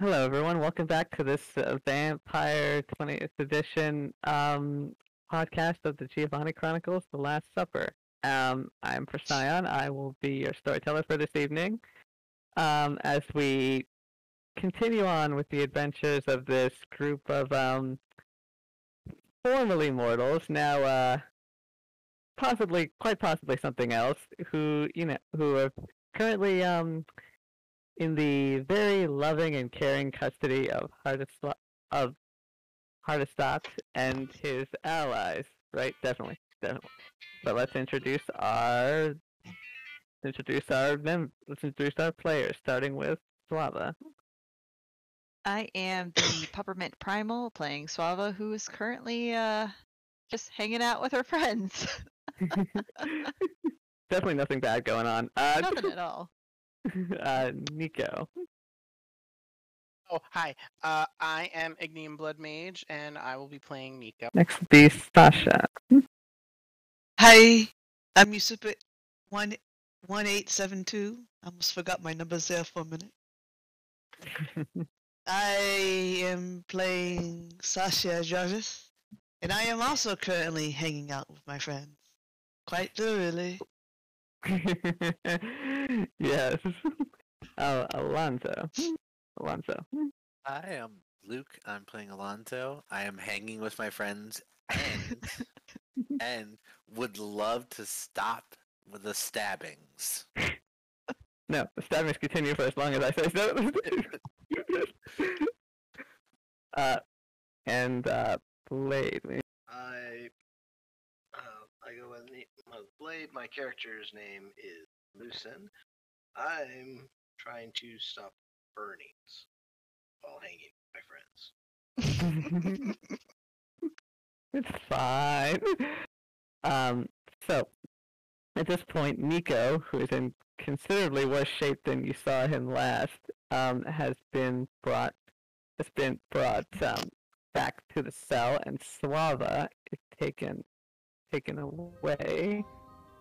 Hello, everyone. Welcome back to this uh, Vampire 20th edition um, podcast of the Giovanni Chronicles: The Last Supper. Um, I'm Procyon. I will be your storyteller for this evening. Um, as we continue on with the adventures of this group of um, formerly mortals, now uh, possibly, quite possibly something else, who you know, who are currently um, in the very loving and caring custody of Hardest of Hardestadt and his allies. Right? Definitely, definitely. But let's introduce our introduce our mem- let's introduce our players, starting with Slava. I am the Peppermint Primal playing Suava, who is currently uh, just hanging out with her friends. Definitely nothing bad going on. Uh, Nothing at all. uh, Nico. Oh, hi. Uh, I am Ignium Blood Mage, and I will be playing Nico. Next would be Sasha. Hi, I'm Yusupit one one eight seven two. I almost forgot my numbers there for a minute. I am playing Sasha Jarvis, and I am also currently hanging out with my friends. Quite literally. yes. Oh, Alonso. Alonso. I am Luke. I'm playing Alonso. I am hanging with my friends and and would love to stop with the stabbings. No, the stabbings continue for as long as I say so. uh, and uh, Blade. I uh, Blade. My character's name is Lucen. I'm trying to stop burnings while hanging with my friends. it's fine. Um, so at this point, Nico, who is in considerably worse shape than you saw him last, um, has been brought has been brought um, back to the cell, and Suava is taken taken away.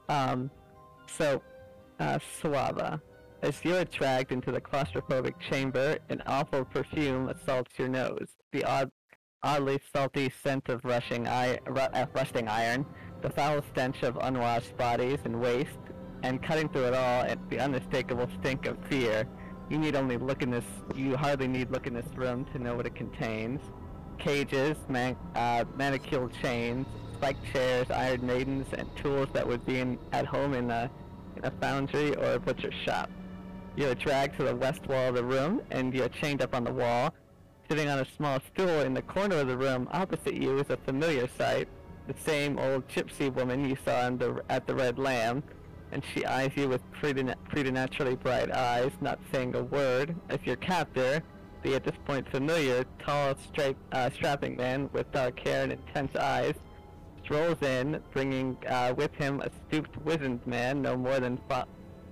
Um, so, uh, as you're dragged into the claustrophobic chamber, an awful perfume assaults your nose. The odd, oddly salty scent of rushing uh, rusting iron, the foul stench of unwashed bodies and waste, and cutting through it all, the unmistakable stink of fear. You need only look in this. You hardly need look in this room to know what it contains. Cages, man, uh, manicule chains, spiked chairs, iron maidens, and tools that would be in, at home in a in a foundry or a butcher shop. You're dragged to the west wall of the room, and you're chained up on the wall. Sitting on a small stool in the corner of the room opposite you is a familiar sight. The same old gypsy woman you saw in the, at the Red Lamb, and she eyes you with preternaturally bright eyes, not saying a word, as your captor, the at this point familiar, tall, straight, uh, strapping man with dark hair and intense eyes, strolls in, bringing uh, with him a stooped, wizened man, no more than fo-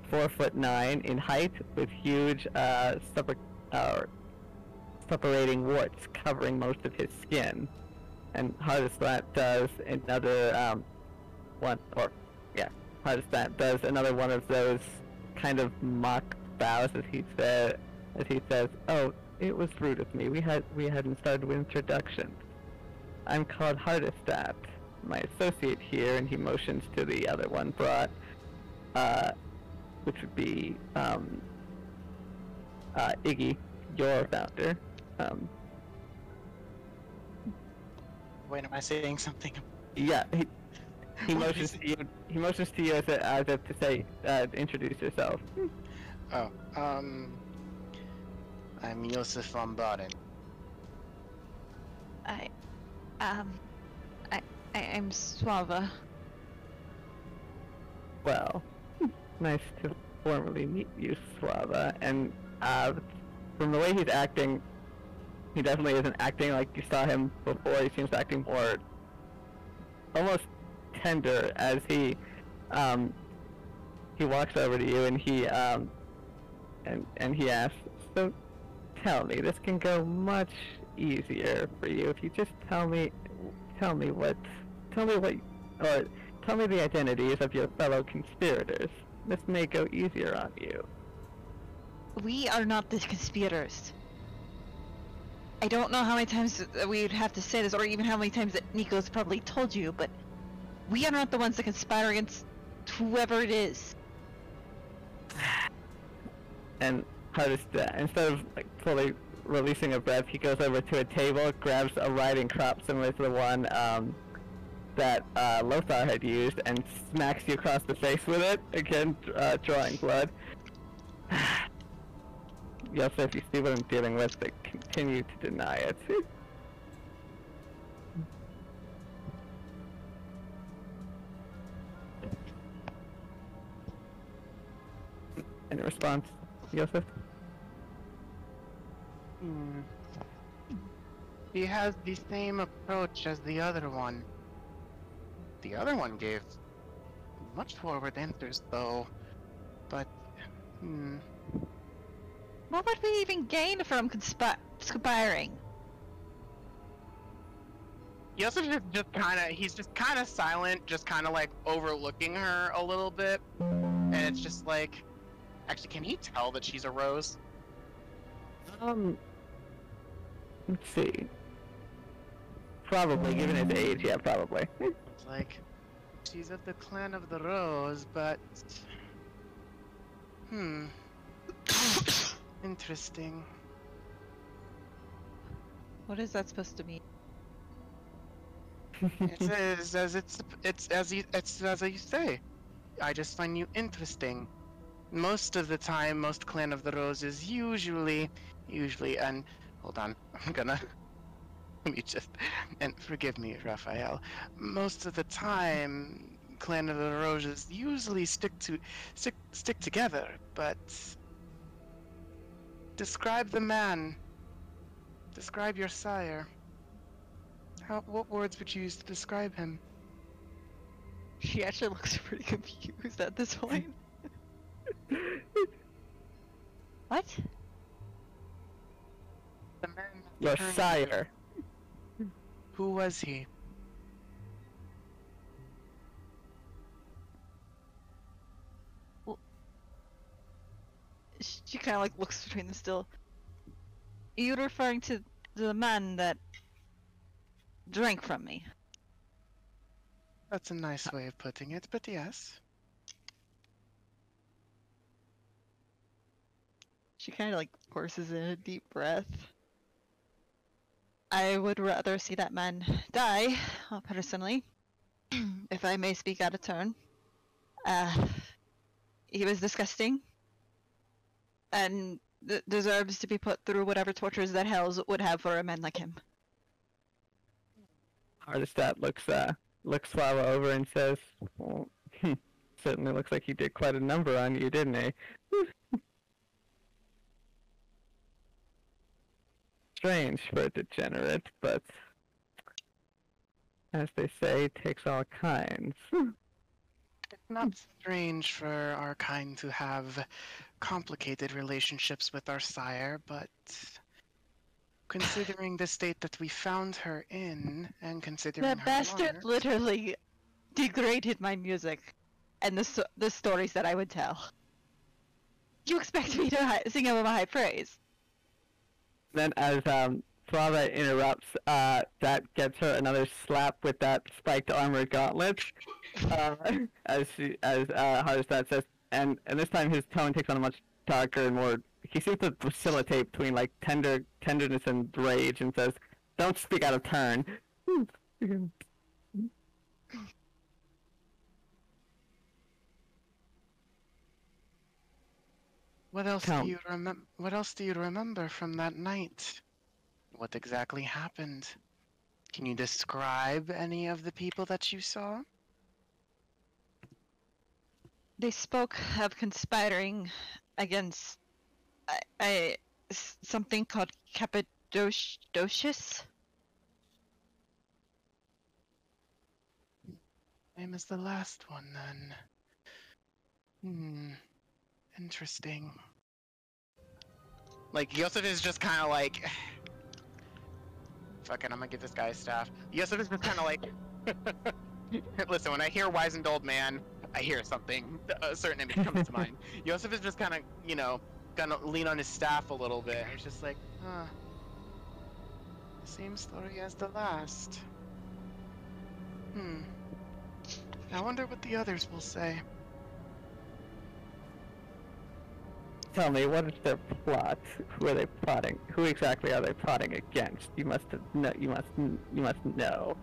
four foot nine in height, with huge, uh, uh, separating warts covering most of his skin. And Hardestadt does another um, one, or yeah, Hardestadt does another one of those kind of mock bows as he said, as he says, "Oh, it was rude of me. We had we hadn't started with introductions. I'm called Hardestadt, my associate here," and he motions to the other one brought, uh, which would be um, uh, Iggy, your founder. Um, Wait, am I saying something? yeah, he, he motions to you. He motions to you as, a, as if to say, uh, introduce yourself. Oh, um, I'm Josef von Bauren. I, um, I, am Suava. Well, nice to formally meet you, Slava. And uh, from the way he's acting, he definitely isn't acting like you saw him before. He seems acting more almost tender as he um, he walks over to you and he um, and and he asks, "So, tell me, this can go much easier for you if you just tell me, tell me what, tell me what, or tell me the identities of your fellow conspirators. This may go easier on you." We are not the conspirators. I don't know how many times we'd have to say this, or even how many times that Nico's probably told you, but we are not the ones that conspire against whoever it is. And Hardest, uh, instead of like fully releasing a breath, he goes over to a table, grabs a riding crop similar to the one um, that uh, Lothar had used, and smacks you across the face with it, again uh, drawing blood. Yosef, you see what I'm dealing with, but continue to deny it. Any response, Joseph? Hmm. He has the same approach as the other one. The other one gave much forward answers, though. But, hmm. What would we even gain from conspi- conspiring? Yosef is just kind of, he's just kind of silent, just kind of like overlooking her a little bit. And it's just like, actually, can he tell that she's a rose? Um, let's see. Probably, given his age, yeah, probably. Like, she's of the clan of the rose, but. Hmm. Interesting. What is that supposed to mean? it is as it's it's as you it's as you say. I just find you interesting. Most of the time, most clan of the rose is usually, usually, and hold on, I'm gonna. Let me just and forgive me, Raphael. Most of the time, clan of the roses usually stick to stick stick together. But describe the man. Describe your sire. How, what words would you use to describe him? She actually looks pretty confused at this point. what? The man Your sire. Who was he? She kind of like looks between the still. You're referring to the man that drank from me. That's a nice way of putting it, but yes. She kind of like forces in a deep breath. I would rather see that man die, uh, personally, if I may speak out of turn. Uh, he was disgusting, and th- deserves to be put through whatever tortures that hells would have for a man like him. Hardestadt looks uh looks Swallow over and says, well, hmm, certainly looks like he did quite a number on you, didn't he? Strange for a degenerate, but as they say, takes all kinds. It's not strange for our kind to have complicated relationships with our sire, but considering the state that we found her in, and considering The her bastard honor- literally degraded my music and the the stories that I would tell. You expect me to sing him a high praise? Then as um interrupts, uh, that gets her another slap with that spiked armor gauntlet. Uh, as she, as uh, says, and and this time his tone takes on a much darker and more. He seems to facilitate between like tender tenderness and rage, and says, "Don't speak out of turn." What else Count. do you remember? What else do you remember from that night? What exactly happened? Can you describe any of the people that you saw? They spoke of conspiring against I, I- s- something called Cappadocius. Same as the last one, then. Hmm. Interesting. Like, Yosef is just kind of like. Fucking, I'm gonna give this guy a staff. Yosef is just kind of like. Listen, when I hear wizened old man, I hear something. A certain image comes to mind. Yosef is just kind of, you know, gonna lean on his staff a little bit. It's just like, huh. Same story as the last. Hmm. I wonder what the others will say. Tell me, what is their plot? Who are they plotting? Who exactly are they plotting against? You must know. You must. You must know.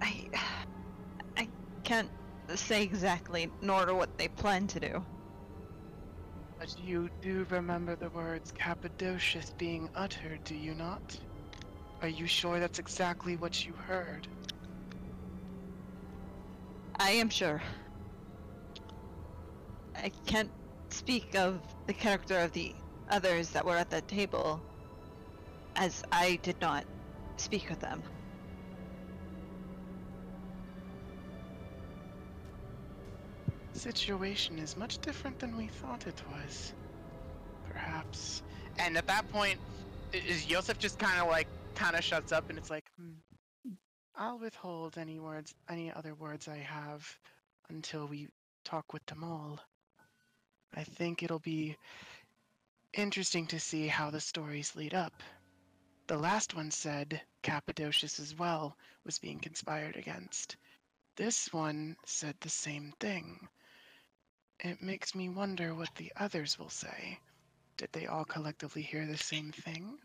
I, I can't say exactly, nor what they plan to do. But you do remember the words Cappadocius being uttered, do you not? Are you sure that's exactly what you heard? I am sure. I can't speak of the character of the others that were at that table, as I did not speak with them. Situation is much different than we thought it was. Perhaps. And at that point, is Yosef just kind of like, kind of shuts up and it's like, hmm, I'll withhold any words, any other words I have until we talk with them all. I think it'll be interesting to see how the stories lead up. The last one said Cappadocius as well was being conspired against. This one said the same thing. It makes me wonder what the others will say. Did they all collectively hear the same thing?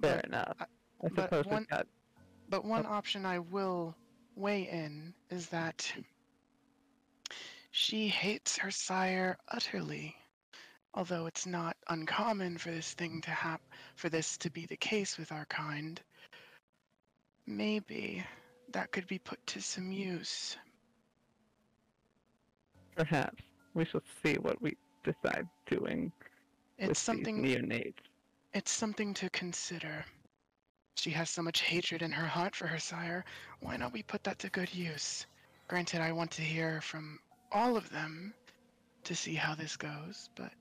Fair But- enough. I- I but one- But one oh. option I will weigh in is that she hates her sire utterly. Although it's not uncommon for this thing to hap for this to be the case with our kind. Maybe that could be put to some use. Perhaps we shall see what we decide doing It's something neonates. It's something to consider. She has so much hatred in her heart for her sire. Why not we put that to good use? Granted, I want to hear from all of them to see how this goes, but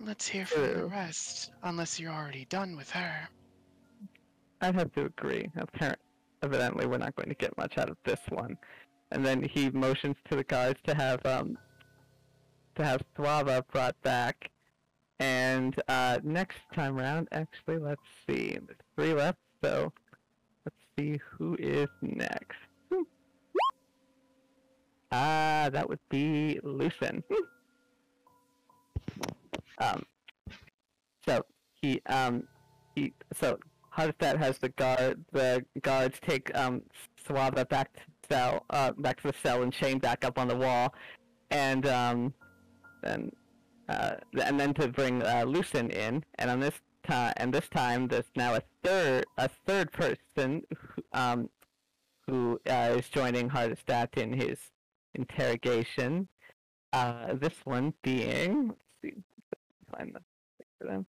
let's hear from the rest, unless you're already done with her. I'd have to agree. Apparently, evidently, we're not going to get much out of this one. And then he motions to the guards to have um to have Thwava brought back. And uh, next time round, actually, let's see. There's three left, so let's see who is next. Ah, that would be Lucen. um, so he um he so Hardestadt has the guard the guards take um Swava back to cell uh back to the cell and chain back up on the wall, and um then uh and then to bring uh, in and on this time and this time there's now a third a third person who, um who uh, is joining Hardestadt in his interrogation. Uh, this one being let's see find the for them.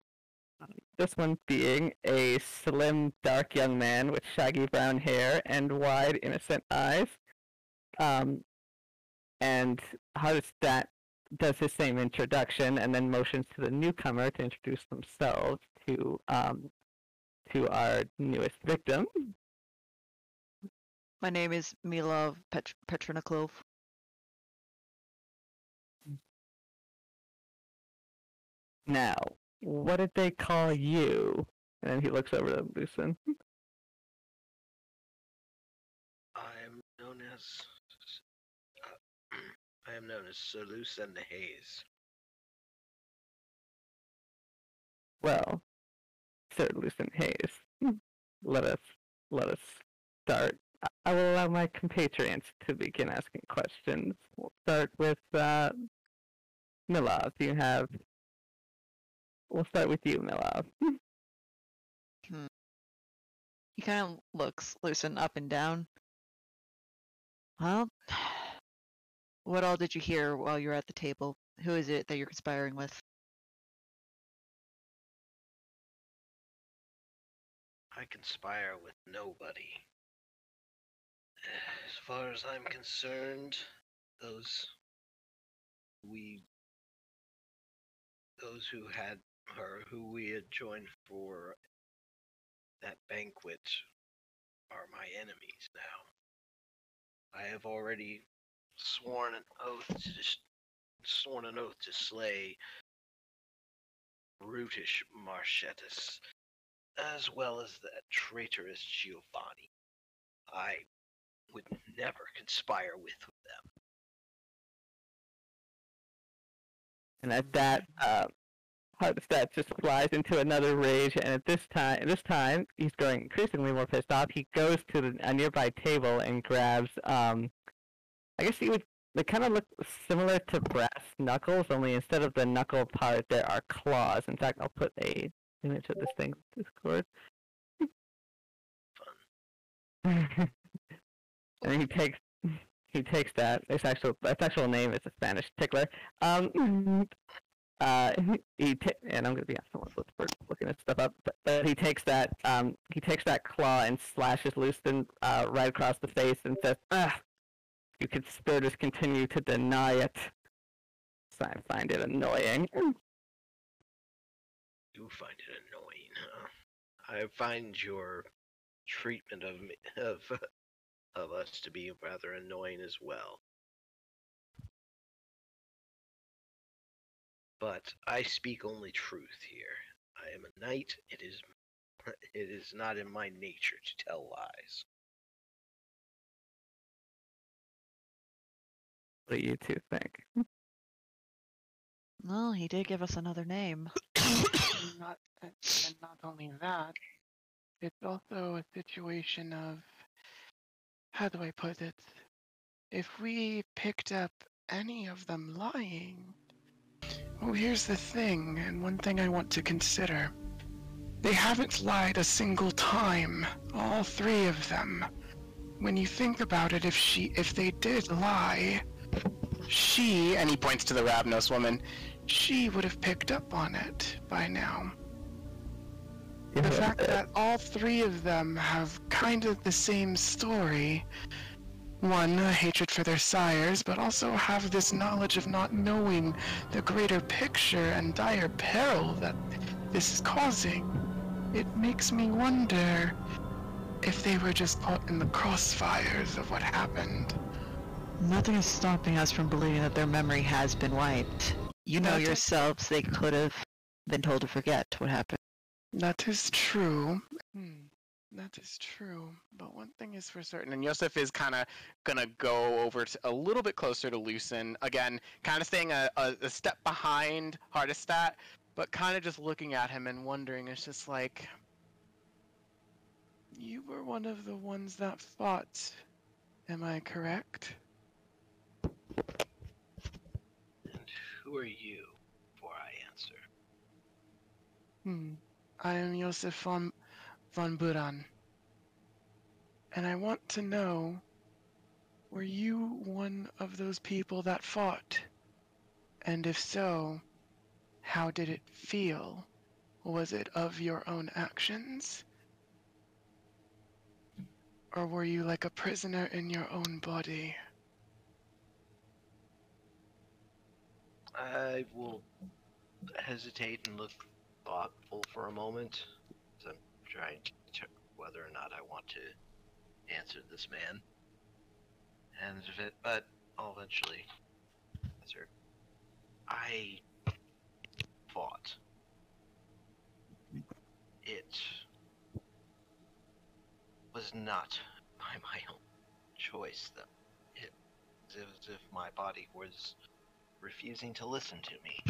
This one being a slim, dark young man with shaggy brown hair and wide, innocent eyes. Um, and Hardestadt does that does his same introduction and then motions to the newcomer to introduce themselves to um, to our newest victim. My name is Milov Pet- Petroniklov. Now, what did they call you? And then he looks over to Lucen. I'm known as. Uh, I am known as Sir Lucen the Haze. Well, Sir Lucen Hayes, let us let us start. I- I will allow my compatriots to begin asking questions. We'll start with uh, Milov. You have. We'll start with you, Milov. Hmm. He kind of looks Lucen up and down. Well, what all did you hear while you were at the table? Who is it that you're conspiring with? I conspire with nobody. As far as I'm concerned, those we those who had who we had joined for that banquet are my enemies now. I have already sworn an oath to sworn an oath to slay brutish Marchettis, as well as that traitorous Giovanni. I would never conspire with them. And at that, uh, Hardestadt just flies into another rage, and at this time, this time, he's growing increasingly more pissed off. He goes to the, a nearby table and grabs, um, I guess you would, they kind of look similar to brass knuckles, only instead of the knuckle part, there are claws. In fact, I'll put a image of this thing Discord. Fun. and he takes he takes that. Its actual its actual name is a Spanish tickler. Um, uh, he ta- and I'm gonna be asking for looking at stuff up, but, but he takes that um he takes that claw and slashes Lewiston uh, right across the face and says, "Ah, you conspirators continue to deny it." So I find it annoying. You find it annoying, huh? I find your treatment of me, of of us to be rather annoying as well. But I speak only truth here. I am a knight. It is it is not in my nature to tell lies. What do you two think? Well, he did give us another name. Not and and not only that, it's also a situation of how do I put it? If we picked up any of them lying, well, here's the thing, and one thing I want to consider. They haven't lied a single time, all three of them. When you think about it, if she, if they did lie, she, and he points to the Ravnos woman, she would have picked up on it by now. The fact that all three of them have kind of the same story. One, a hatred for their sires, but also have this knowledge of not knowing the greater picture and dire peril that this is causing. It makes me wonder if they were just caught in the crossfires of what happened. Nothing is stopping us from believing that their memory has been wiped. You know Nothing- yourselves they could have been told to forget what happened. That is true. Hmm. That is true. But one thing is for certain, and Yosef is kind of gonna go over to a little bit closer to Lucen again, kind of staying a, a, a step behind Hardestadt, but kind of just looking at him and wondering. It's just like you were one of the ones that fought. Am I correct? And who are you? Before I answer, Hmm. I am Josef von von Bauren. And I want to know were you one of those people that fought? And if so, how did it feel? Was it of your own actions? Or were you like a prisoner in your own body? I will hesitate and look thoughtful for a moment. Trying to whether or not I want to answer this man. And it, but I'll eventually answer. I fought. It was not by my own choice, though. It was as if my body was refusing to listen to me,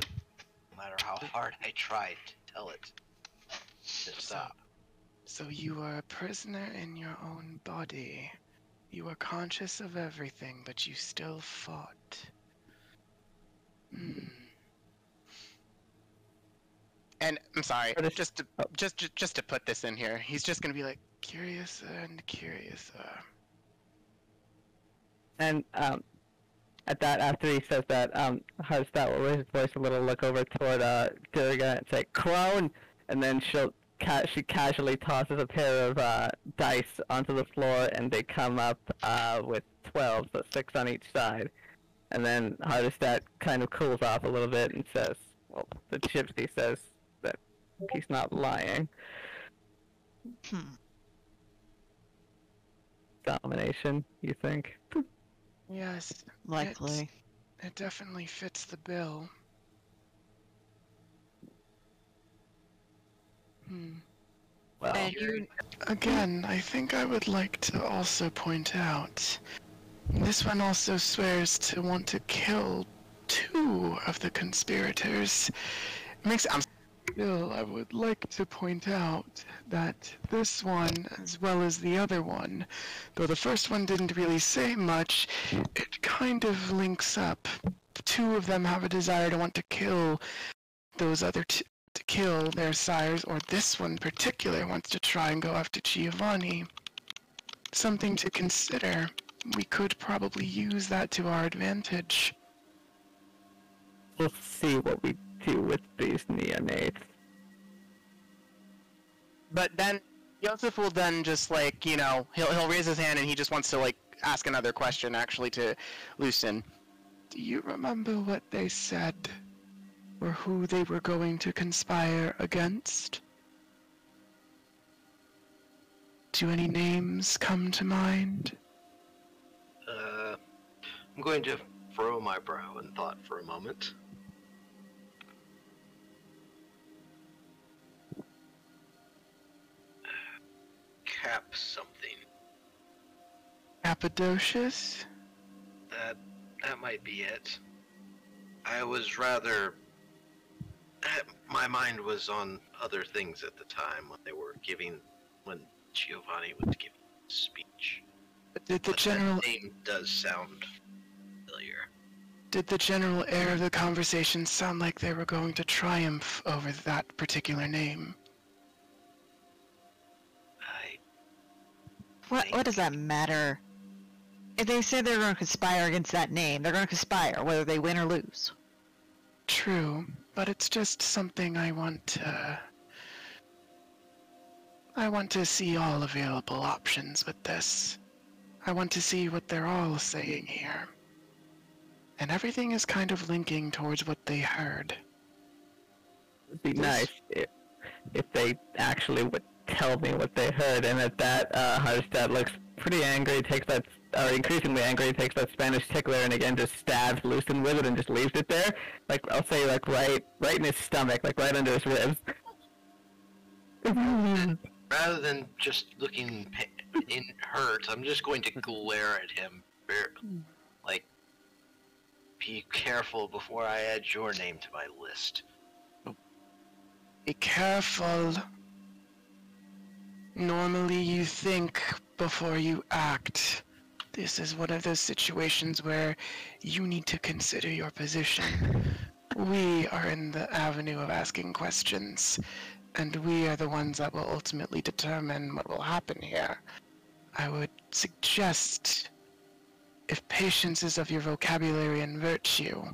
no matter how hard I tried to tell it to stop. So you were a prisoner in your own body. You were conscious of everything, but you still fought. Hmm. And I'm sorry, just- just to oh. just, just just to put this in here, he's just gonna be like curious and curious. Uh, And um, at that, after he says that, um, Hardestadt will raise his voice a little, look over toward uh, Durga and say, "Clone," and then she'll ca- she casually tosses a pair of uh, dice onto the floor, and they come up uh, with twelve, so six on each side. And then Hardestadt kind of cools off a little bit and says, "Well, the gypsy says that he's not lying." Hmm. Domination, you think? yes, Likely. it definitely fits the bill. Hmm. you Again, I think I would like to also point out this one also swears to want to kill two of the conspirators. Makes I'm still I would like to point out that this one as well as the other one, though the first one didn't really say much, it kind of links up. Two of them have a desire to want to kill those other two to kill their sires, or this one in particular wants to try and go after Giovanni. Something to consider. We could probably use that to our advantage. We'll see what we do with these neonates. But then Joseph will then just like, you know, he'll he'll raise his hand and he just wants to like ask another question actually to Lucen. Do you remember what they said? Or who they were going to conspire against? Do any names come to mind? Uh, I'm going to furrow my brow in thought for a moment. Cap something. Cappadocius? That that might be it. I was rather. My mind was on other things at the time when they were giving, when Giovanni was giving his speech. Did the But general that name does sound familiar. Did the general air of the conversation sound like they were going to triumph over that particular name? I what what does that matter? If they say they're going to conspire against that name, they're going to conspire whether they win or lose. True, but it's just something I want to. I want to see all available options with this. I want to see what they're all saying here. And everything is kind of linking towards what they heard. It'd be This- nice if, if they actually would tell me what they heard, and at that, uh, Hardestadt looks pretty angry, takes that, or increasingly angry, takes that Spanish tickler, and again just stabs Lucen with it and just leaves it there. Like, I'll say, like, right, right in his stomach, like, right under his ribs. rather than just looking in hurt, I'm just going to glare at him. Like, be careful before I add your name to my list. Be careful. Normally, you think before you act. This is one of those situations where you need to consider your position. We are in the avenue of asking questions, and we are the ones that will ultimately determine what will happen here. I would suggest, if patience is of your vocabulary and virtue,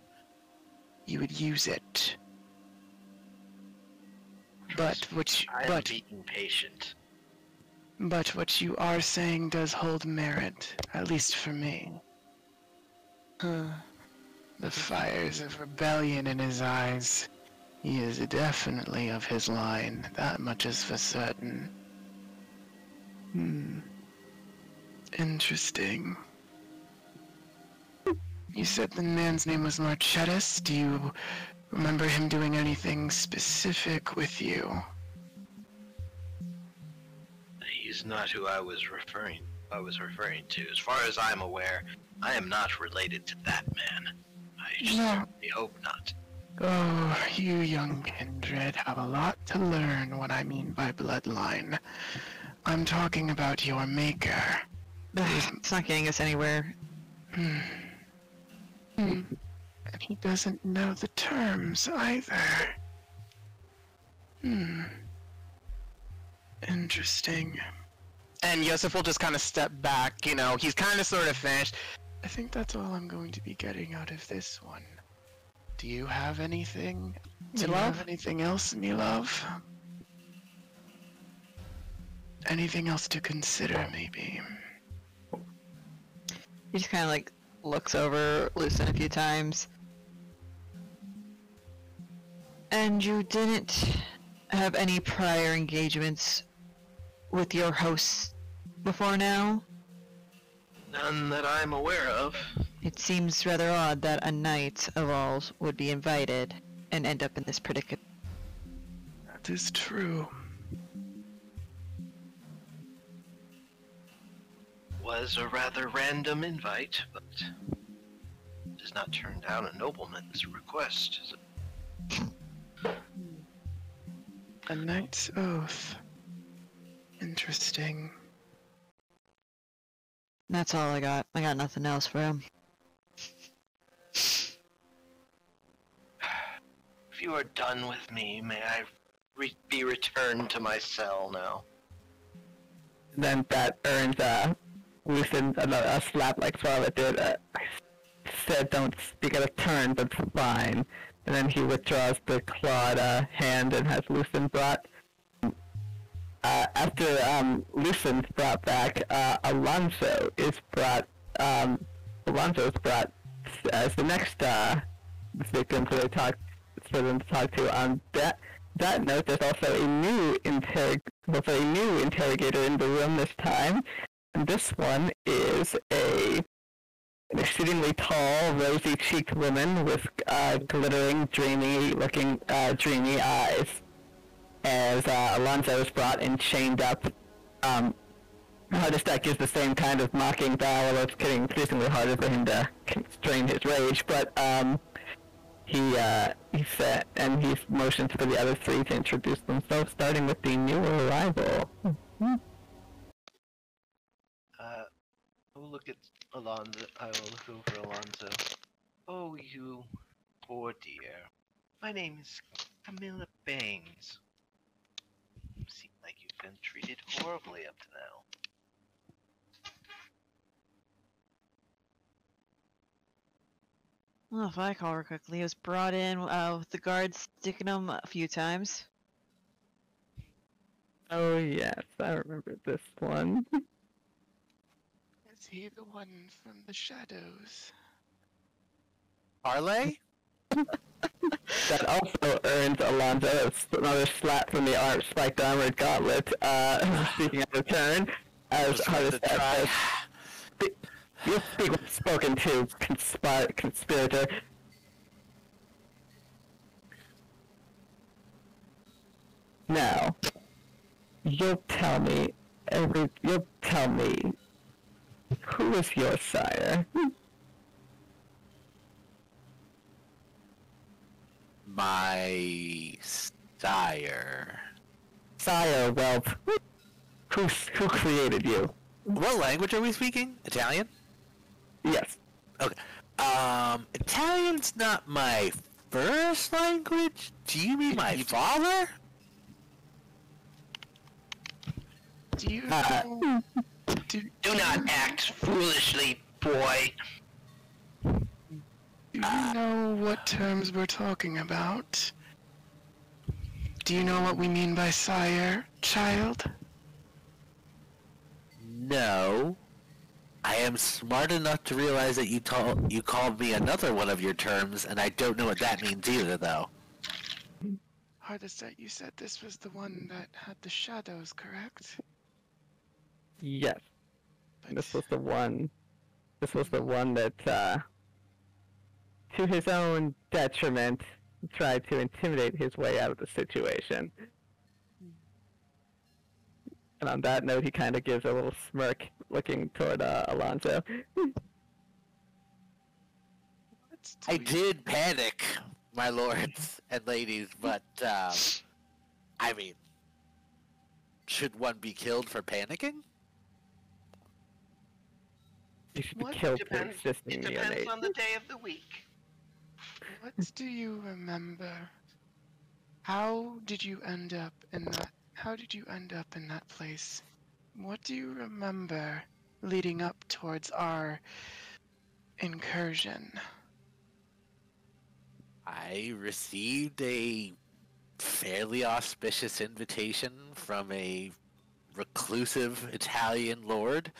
you would use it. But you, I am but being patient. But what you are saying does hold merit, at least for me. Uh, the fires of rebellion in his eyes. He is definitely of his line, that much is for certain. Hmm. Interesting. You said the man's name was Marchettis. Do you remember him doing anything specific with you? He's not who I was referring. I was referring to. As far as I'm aware, I am not related to that man. I No. certainly hope not. Oh, you young kindred have a lot to learn what I mean by bloodline. I'm talking about your maker. it's not getting us anywhere. Hmm. Hmm. And he doesn't know the terms either. Hmm. Interesting. And Yosef will just kind of step back, you know, he's kind of sort of finished. I think that's all I'm going to be getting out of this one. Do you have anything? Do you Milov? have anything else, Milov? Anything else to consider, maybe? He just kind of like looks over Lucen a few times. And you didn't have any prior engagements with your hosts before now? None that I'm aware of. It seems rather odd that a knight of all would be invited and end up in this predicament. That is true. was a rather random invite, but does not turn down a nobleman's request. A knight's oath. Interesting. That's all I got. I got nothing else for him. If you are done with me, may I re- be returned to my cell now? Then that earns uh, Lucen a, a slap like Scarlet did. Uh, I said don't speak out of turn, but fine. And then he withdraws the clawed uh, hand and has Lucen brought. Uh, after um, Lucen's brought back, uh, Alonso is brought. Um, Alonso is brought as the next uh, victim the talk for them to talk to. On that that note, there's also a new a new interrogator in the room this time, and this one is a an exceedingly tall, rosy-cheeked woman with uh, glittering, dreamy-looking, uh, dreamy eyes. As uh, Alonso is brought and chained up, um, Hardestadt gives the same kind of mocking bow, although it's getting increasingly harder for him to constrain his rage. But um, he uh, he said, and he motions for the other three to introduce themselves, starting with the new arrival. Uh, I'll look at Alonso. I will look over Alonso. Oh, you poor dear. My name is Camilla Bangs. Seem like you've been treated horribly up to now. Well, if I call her quickly, he was brought in uh, with the guards sticking him a few times. Oh yes, I remember this one. Is he the one from the shadows? Parlay? That also earns Alonso another slap from the arm, spiked armored gauntlet. Uh, speaking of turn, as hardest says, "You speak spoken to, conspire, conspirator." Now, you'll tell me every. You'll tell me who is your sire. My sire. Sire, well, who who created you? What language are we speaking? Italian? Yes. Okay. Um, Italian's not my first language. Do you mean my father? Do you Uh. Do, Do not act foolishly, boy. Do you know what terms we're talking about? Do you know what we mean by sire, child? No. I am smart enough to realize that you told you called me another one of your terms, and I don't know what that means either, though. Hardest that you said this was the one that had the shadows, correct? Yes. But This was the one. This was the one that, uh, to his own detriment, tried to intimidate his way out of the situation. And on that note, he kind of gives a little smirk, looking toward uh, Alonso. I did panic, my lords and ladies, but um, I mean, should one be killed for panicking? You should be What killed for depends- existing, It depends neonate. on the day of the week. What do you remember? How did you end up in that? How did you end up in that place? What do you remember leading up towards our incursion? I received a fairly auspicious invitation from a reclusive Italian lord.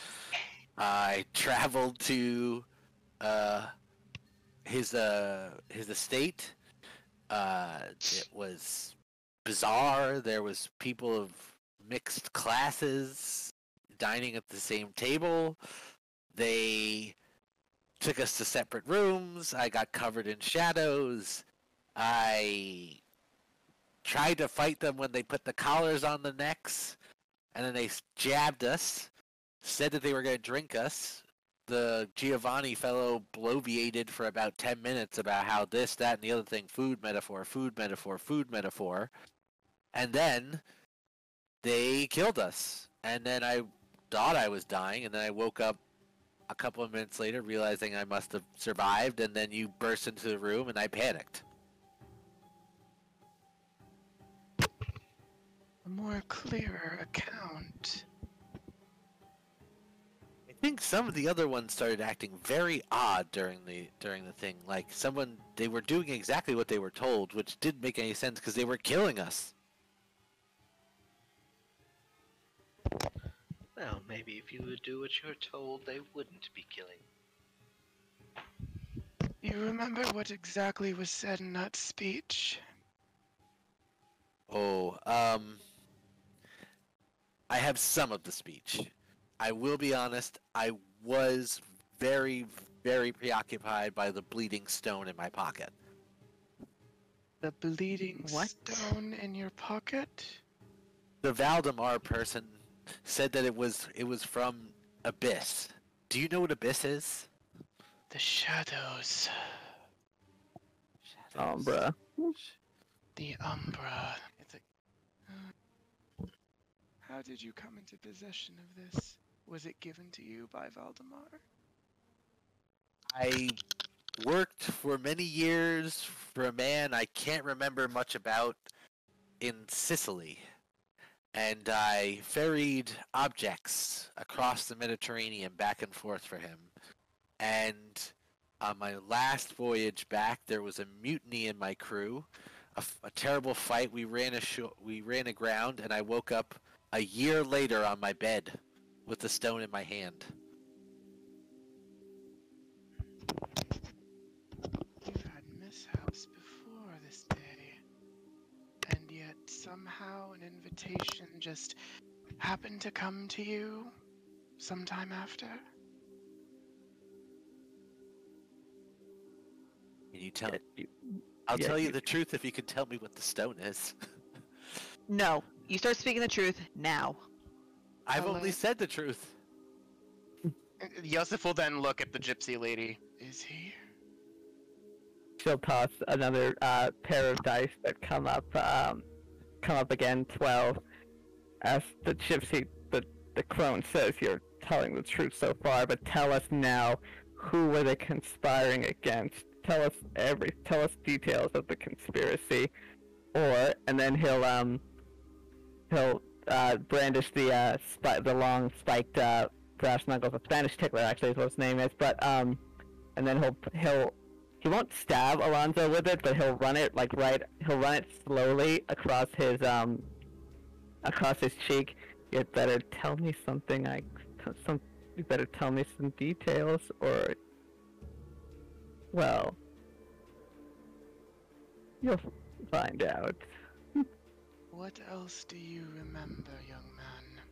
I traveled to uh, his uh, his estate. Uh, it was bizarre. There was people of mixed classes dining at the same table. They took us to separate rooms. I got covered in shadows. I tried to fight them when they put the collars on the necks, and then they jabbed us. said that they were going to drink us. The Giovanni fellow bloviated for about 10 minutes about how this, that, and the other thing food metaphor, food metaphor, food metaphor. And then they killed us. And then I thought I was dying, and then I woke up a couple of minutes later realizing I must have survived, and then you burst into the room and I panicked. A more clearer account. I think some of the other ones started acting very odd during the during the thing. Like someone they were doing exactly what they were told, which didn't make any sense because they were killing us. Well, maybe if you would do what you're told, they wouldn't be killing. You remember what exactly was said in that speech? Oh, um I have some of the speech. I will be honest, I was very very preoccupied by the bleeding stone in my pocket. The bleeding What? stone in your pocket? The Valdemar person said that it was it was from Abyss. Do you know what Abyss is? The shadows. Umbra. The Umbra. It's a... How did you come into possession of this? Was it given to you by Valdemar? I worked for many years for a man I can't remember much about in Sicily. And I ferried objects across the Mediterranean back and forth for him. And on my last voyage back, there was a mutiny in my crew, a terrible fight. We ran ashore, we ran aground, and I woke up a year later on my bed with the stone in my hand. You've had mishaps before this day. And yet somehow an invitation just happened to come to you sometime after? Can you tell? Yeah, you- I'll yeah, tell you you- the truth if you can tell me what the stone is. No, you start speaking the truth now. I've I'll only let- said the truth. Uh, Yosef will then look at the gypsy lady. Is he? She'll toss another uh, pair of dice that come up, um, come up again, twelve. As the gypsy, the the crone says, you're telling the truth so far, but tell us now, who were they conspiring against? Tell us every, tell us details of the conspiracy, or and then he'll um, he'll uh, brandish the uh, spi- the long spiked uh, brass knuckles. A Spanish tickler actually is what his name is, but um, and then he'll he'll he won't stab Alonzo with it, but he'll run it like right. He'll run it slowly across his um across his cheek. You better tell me something. I some. You better tell me some details, or well, you'll find out. What else do you remember, young man?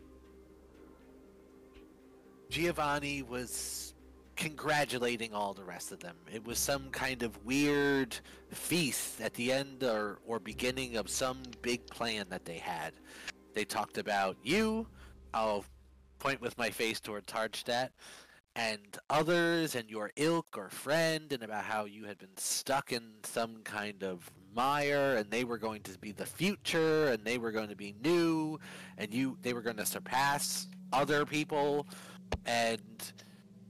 Giovanni was congratulating all the rest of them. It was some kind of weird feast at the end or, or beginning of some big plan that they had. They talked about you, I'll point with my face toward Hardestadt, and others and your ilk or friend, and about how you had been stuck in some kind of mire, and they were going to be the future, and they were going to be new, and you they were going to surpass other people, and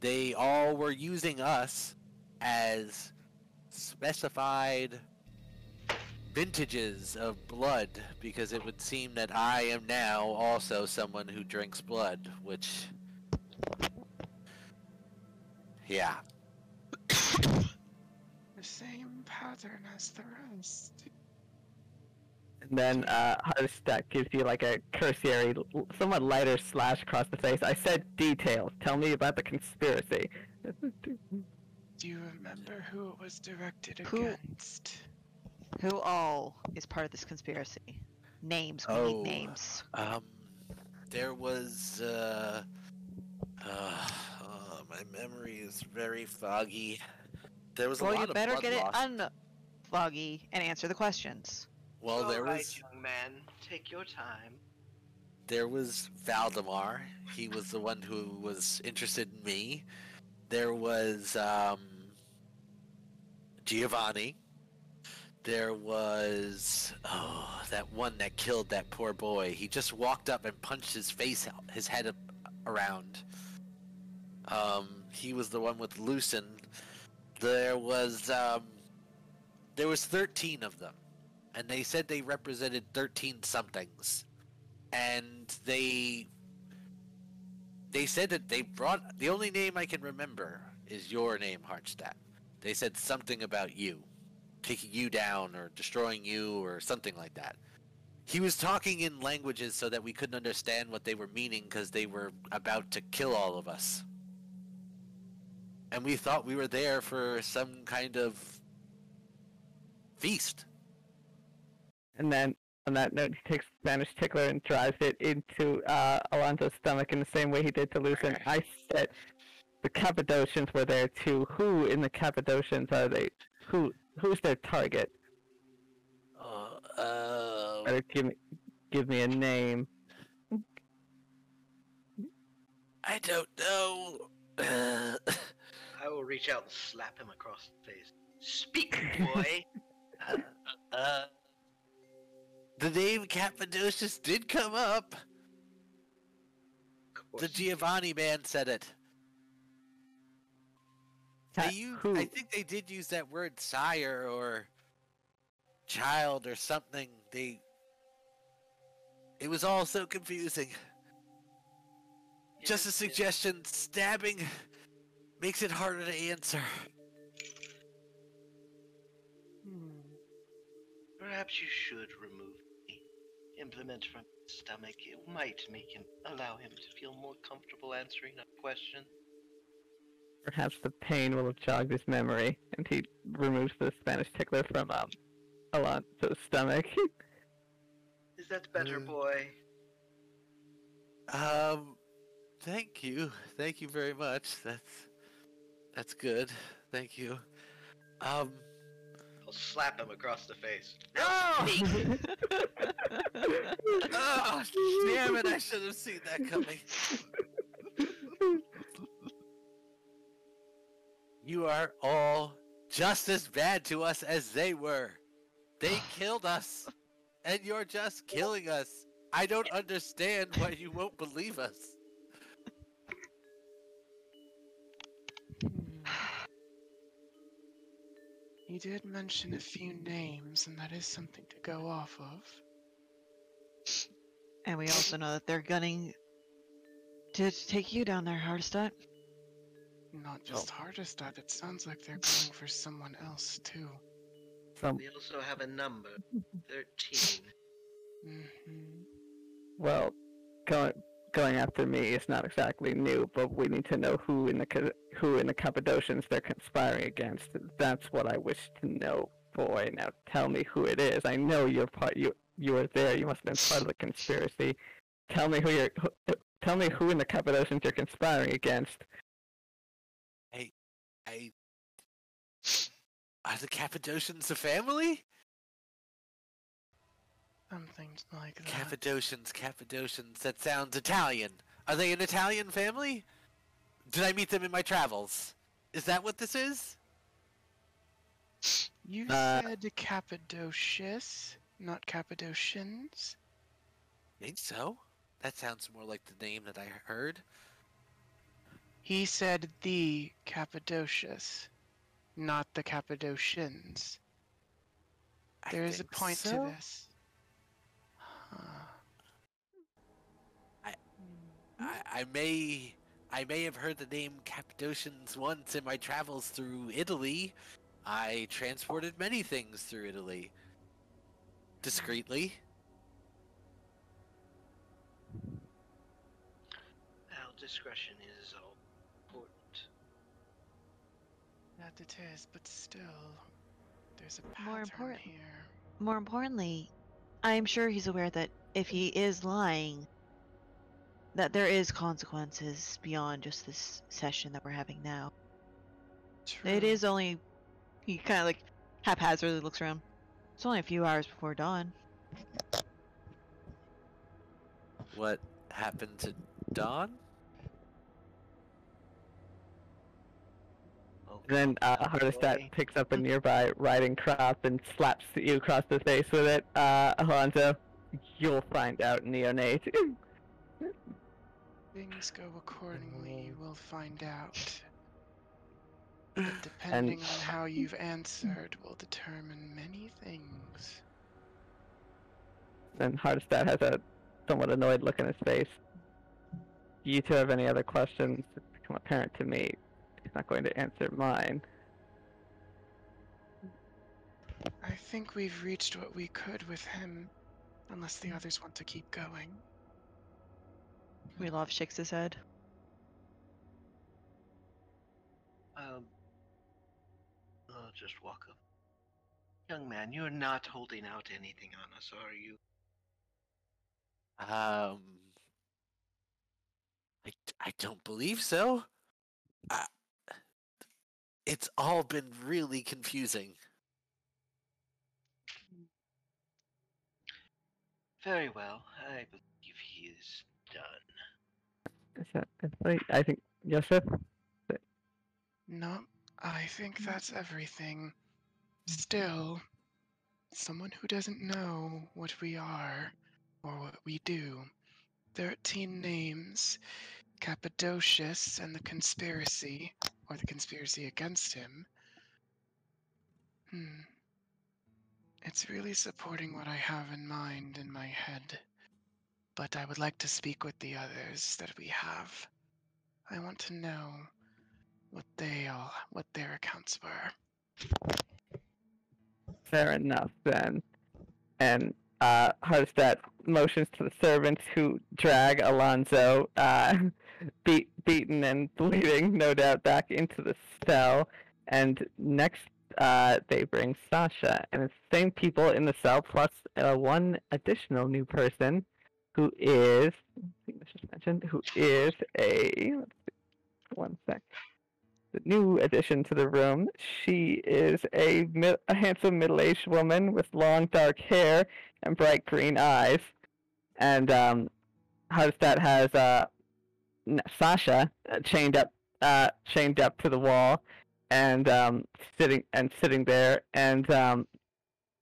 they all were using us as specified vintages of blood because it would seem that I am now also someone who drinks blood, which yeah. Pattern as the rest. And then uh, Hardestadt gives you like a cursory, somewhat lighter slash across the face. I said details. Tell me about the conspiracy. Do you remember who it was directed Who- against? Who all is part of this conspiracy? Names. We Oh. need names. Um there was uh uh, uh my memory is very foggy. There was a Well, lot you better blood get it loss. unfoggy and answer the questions. Well, there Alright, was young man, take your time. there was Valdemar. He was the one who was interested in me. There was um, Giovanni. There was oh that one that killed that poor boy. He just walked up and punched his face out, his head up, around. Um, he was the one with Lucen. There was um, there was thirteen of them, and they said they represented thirteen somethings, and they they said that they brought the only name I can remember is your name, Hardestadt. They said something about you, taking you down or destroying you or something like that. He was talking in languages so that we couldn't understand what they were meaning because they were about to kill all of us. And we thought we were there for some kind of feast. And then on that note, he takes Spanish tickler and drives it into uh, Alonso's stomach in the same way he did to Lucen. I said the Cappadocians were there too. Who in the Cappadocians are they? Who who's their target? Uh, uh, Better give me give me a name. I don't know. I will reach out and slap him across the face. Speak, boy. uh, uh, the name Cappadocius did come up. The course. Giovanni man said it. Ha- They u- I think they did use that word sire or child or something. They. It was all so confusing. Just a Yes, yes. suggestion: stabbing makes it harder to answer. Hmm. Perhaps you should remove the implement from his stomach. It might make him allow him to feel more comfortable answering a question. Perhaps the pain will have jogged his memory, and he removes the Spanish tickler from um, Alonso's stomach. Is that better, Uh, boy? Um, thank you, thank you very much. That's that's good. Thank you. Um, I'll slap him across the face. oh, oh damn it! I should have seen that coming. You are all just as bad to us as they were. They killed us, and you're just killing us. I don't understand why you won't believe us. He did mention a few names, and that is something to go off of. And we also know that they're gunning to take you down there, Hardestadt. Not just Hardestadt, it sounds like they're going for someone else too. Some We also have a number 13. hmm well, going going after me is not exactly new, but we need to know who in the who in the Cappadocians they're conspiring against. That's what I wish to know, boy. Now tell me who it is. I know you're part. You you were there. You must have been part of the conspiracy. Tell me who you're. Who, tell me who in the Cappadocians you're conspiring against. I. Are the Cappadocians a family? Something like that. Cappadocians, Cappadocians. That sounds Italian. Are they an Italian family? Did I meet them in my travels? Is that what this is? You Uh, said Cappadocius, not Cappadocians. think so. That sounds more like the name that I heard. He said the Cappadocius, not the Cappadocians. I There is a point so. to this. I, I may I may have heard the name Cappadocians once in my travels through Italy. I transported many things through Italy. Discreetly. Now, discretion is all important. That it is, but still, there's a pattern More important- here. More importantly, I'm sure he's aware that if he is lying, that there is consequences beyond just this session that we're having now. It True. is only he kind of like haphazardly looks around. It's only a few hours before dawn. What happened to Dawn? Then uh, Hardestadt picks up a nearby riding crop and slaps you across the face with it. Uh, Alonzo, you'll find out, neonate. Things go accordingly, you mm. will find out. But depending on how you've answered will determine many things. and Hardestadt has a somewhat annoyed look in his face. Do You two have any other questions? It's become apparent to me. He's not going to answer mine. I think we've reached what we could with him, unless the others want to keep going. Relov shakes his head. Um, I'll just walk up. Young man, you're not holding out anything on us, are you? Um, I, I don't believe so. I, it's all been really confusing. Very well. I believe he is done. Is that, I think Yosef. No, I think that's everything. Still, someone who doesn't know what we are or what we do. Thirteen names Cappadocius and the conspiracy, or the conspiracy against him. Hmm. It's really supporting what I have in mind in my head. But I would like to speak with the others that we have. I want to know what they all what their accounts were. Fair enough then. And uh, Hardestadt motions to the servants who drag Alonzo, uh, beat, beaten and bleeding, no doubt, back into the cell. And next, uh, they bring Sasha, and it's the same people in the cell plus uh, one additional new person, who is, was mentioned, who is a see, one sec the new addition to the room. She is a, a handsome middle-aged woman with long dark hair and bright green eyes. And um, Hardestadt has uh, Sasha uh, chained up, uh, chained up to the wall, and um, sitting and sitting there. And um,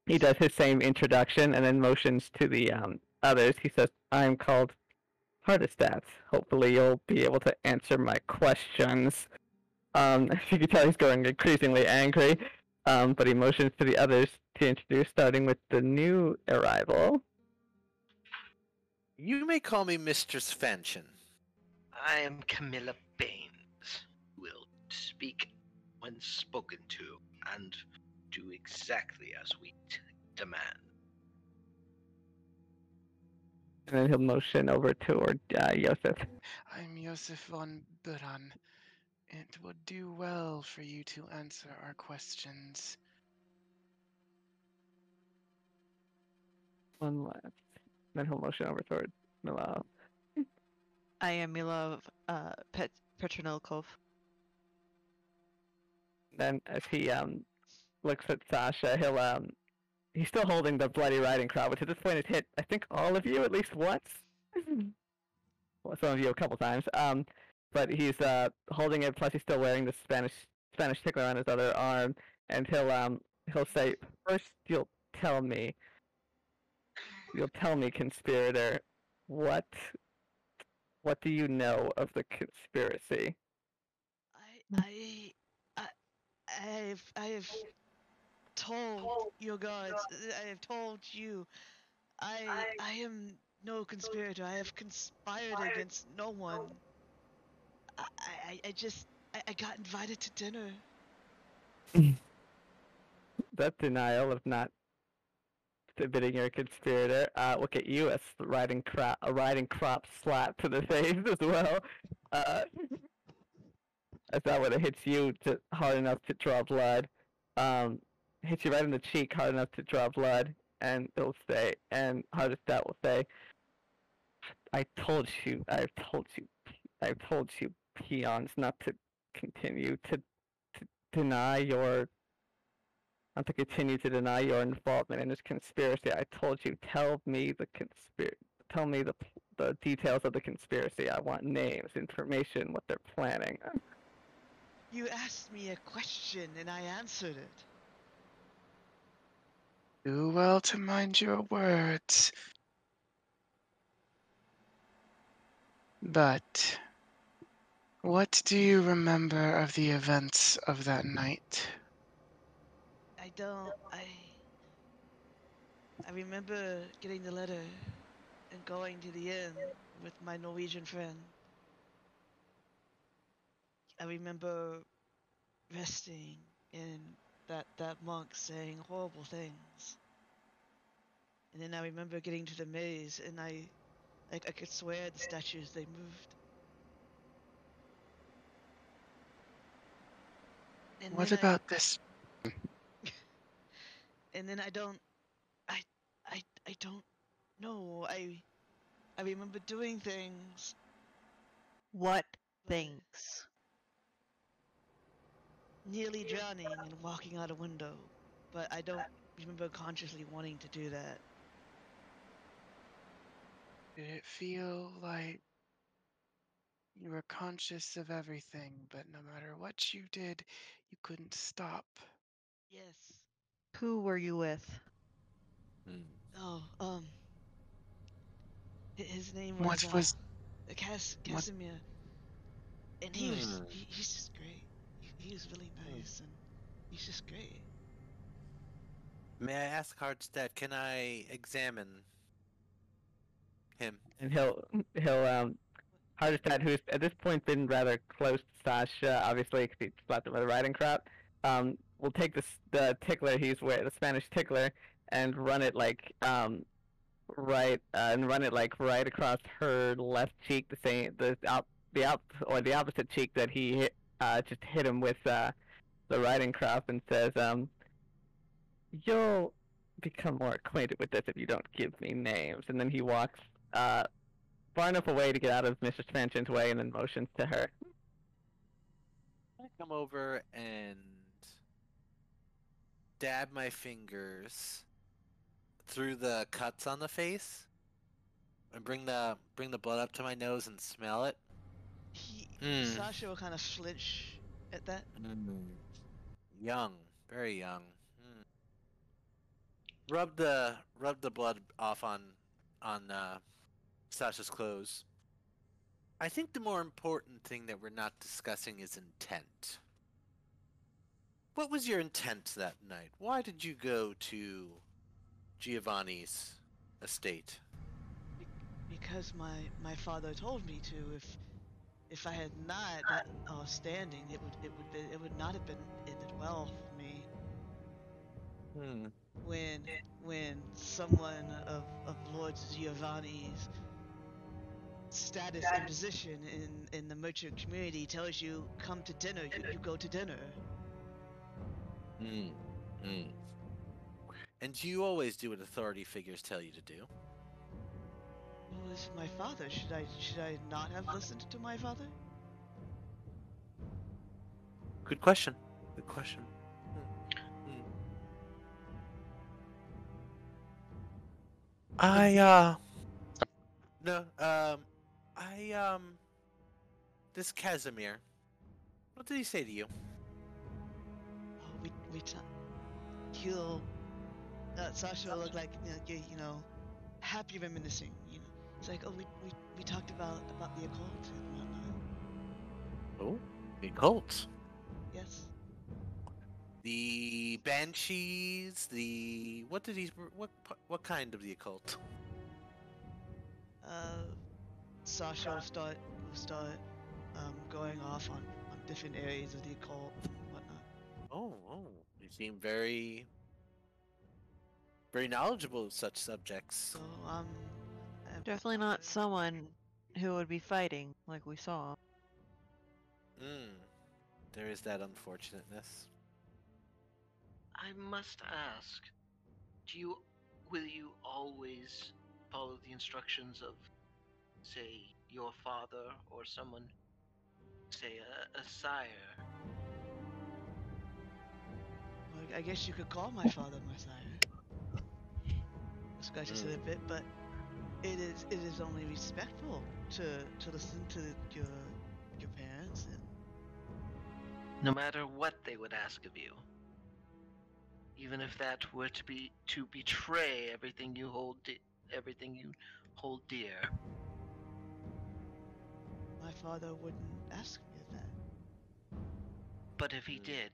he does his same introduction, and then motions to the um, others. He says, "I'm called Hardestadt. Hopefully, you'll be able to answer my questions." Um, you can tell he's growing increasingly angry, um, but he motions to the others to introduce, starting with the new arrival. You may call me Mistress Svenchen. I am Camilla Baines. Will speak when spoken to and do exactly as we t- demand. And then he'll motion over toward uh, Yosef. I'm Josef von Bauren. It would do well for you to answer our questions. One last. Then he'll motion over toward Milal. I am Milov uh, Pet Petronilkov. Then as he um looks at Sasha, he'll um he's still holding the bloody riding crop, which at this point has hit I think all of you at least once. well, some of you a couple times. Um, but he's uh holding it. Plus, he's still wearing the Spanish Spanish tickler on his other arm, and he'll um he'll say, first you'll tell me, you'll tell me, conspirator, what what do you know of the conspiracy? I, I, I, I've, I have told your gods. I have told you. I, I am no conspirator. I have conspired against no one. I, I, I just, I, I got invited to dinner. that denial of not admitting you're a conspirator. Uh, look at you, a s- riding crop, a riding crop slap to the face as well. Uh, as that would have hits you to, hard enough to draw blood. Um, hits you right in the cheek hard enough to draw blood, and it'll say, and Hardestadt will say, "I told you, I've told you, I've told you, peons, not to continue to, to deny your not to continue to deny your involvement in this conspiracy. I told you, tell me the conspiracy. tell me the the details of the conspiracy. I want names, information, what they're planning. You asked me a question and I answered it. Do well to mind your words. But what do you remember of the events of that night? I don't. I. I remember getting the letter and going to the inn with my Norwegian friend. I remember resting and that that monk saying horrible things. And then I remember getting to the maze and I I, I could swear the statues they moved. And What then I- about this? and then I don't I I I don't know. I I remember doing things. What things? Nearly drowning and walking out a window, but I don't remember consciously wanting to do that. Did it feel like you were conscious of everything, but no matter what you did, you couldn't stop? Yes. Who were you with? Hmm. Oh, um. His name was, uh, was- uh, Cas what- Casimir, and he was Hmm. he, he's just great. He, he really nice, and he's just great. May I ask Hardestadt, can I examine him? and he'll he'll um Hardestadt, who's at this point been rather close to Sasha, obviously because he slapped him with a riding crop, um, will take this the tickler he's wearing, the Spanish tickler, and run it like um right uh, and run it like right across her left cheek, the same the op, the op, or the opposite cheek that he hit, uh, just hit him with uh, the riding crop, and says, um, "You'll become more acquainted with this if you don't give me names." And then he walks uh, far enough away to get out of Mr. Spansion's way and then motions to her. I come over and dab my fingers through the cuts on the face and bring the bring the blood up to my nose and smell it. He Hmm. Sasha will kind of flinch at that. Young, very young. Hmm. Rub the rub the blood off on on uh, Sasha's clothes. I think the more important thing that we're not discussing is intent. What was your intent that night? Why did you go to Giovanni's estate? because my my father told me to if if I had not that uh, standing it would it would be, it would not have been ended well for me Hmm. when when someone of of Lord Giovanni's status and position in in the merchant community tells you come to dinner you, you go to dinner Hmm. Hmm. And you always do what authority figures tell you to do. Who is my father should I should I not have listened to my father Good question. Good question. Hmm. Hmm. I uh no um I um this Casimir. What did he say to you? Oh, we we t- he'll uh, Sasha will look like you know, you, you know happy reminiscing. It's like oh we, we we talked about about the occult and whatnot. Oh, the cult. Yes, The banshees. The what did he? What what kind of the occult? uh, Sasha will start will start um, going off on on different areas of the occult and whatnot. Oh, oh, you seem very very knowledgeable of such subjects. So um, I'm- Definitely not someone who would be fighting like we saw. Mm, there is that unfortunateness. I must ask, do you will you always follow the instructions of say your father or someone say a, a sire? well, I guess you could call my father my sire. Scratches it a bit, but it is it is only respectful to to listen to your your parents and No matter what they would ask of you. Even if that were to be to betray everything you hold de- everything you hold dear. my father wouldn't ask me that. But if he hmm. did,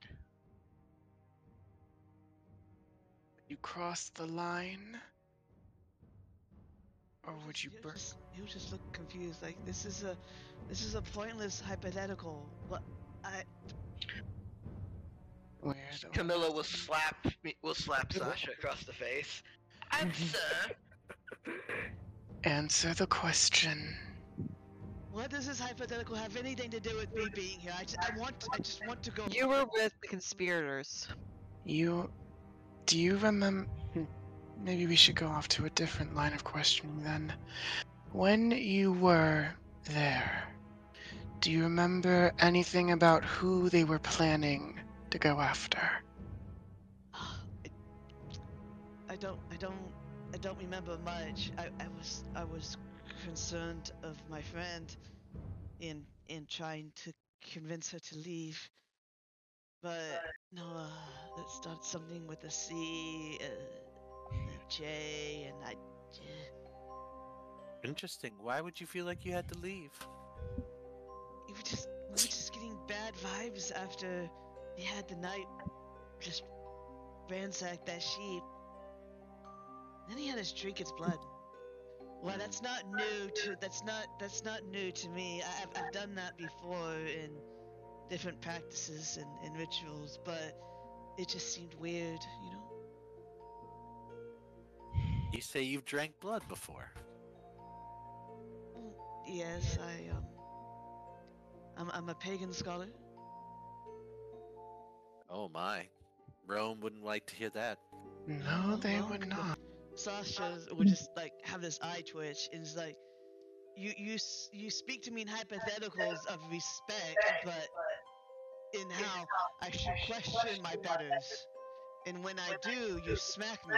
You crossed the line? Or would just- you he'll burn? just, he'll just look confused like this is a this is a pointless hypothetical. What I Where's the Camilla will slap me will slap Sasha across the face. Answer. Answer the question. what does this hypothetical have anything to do with me being here? I, just, I want I just want to go. You were with the conspirators. You. Do you remember. Maybe we should go off to a different line of questioning then. When you were there, do you remember anything about who they were planning to go after? I, don't I don't I don't remember much. I, I was I was concerned of my friend in in trying to convince her to leave. But no, uh, it started something with a C, uh, and a J, and I. Interesting. Why would you feel like you had to leave? We were just we were just getting bad vibes after he had the night just ransacked that sheep. Then he had us drink its blood. Well, that's not new to that's not that's not new to me. I, I've I've done that before in different practices and, and rituals, but it just seemed weird, you know. You say you've drank blood before. Yes, I um, I'm I'm a pagan scholar. Oh my. Rome wouldn't like to hear that. No, they well, would not. Sasha would just like have this eye twitch and is like, you you you speak to me in hypotheticals of respect, but in how I should question my betters, and when I do, you smack me.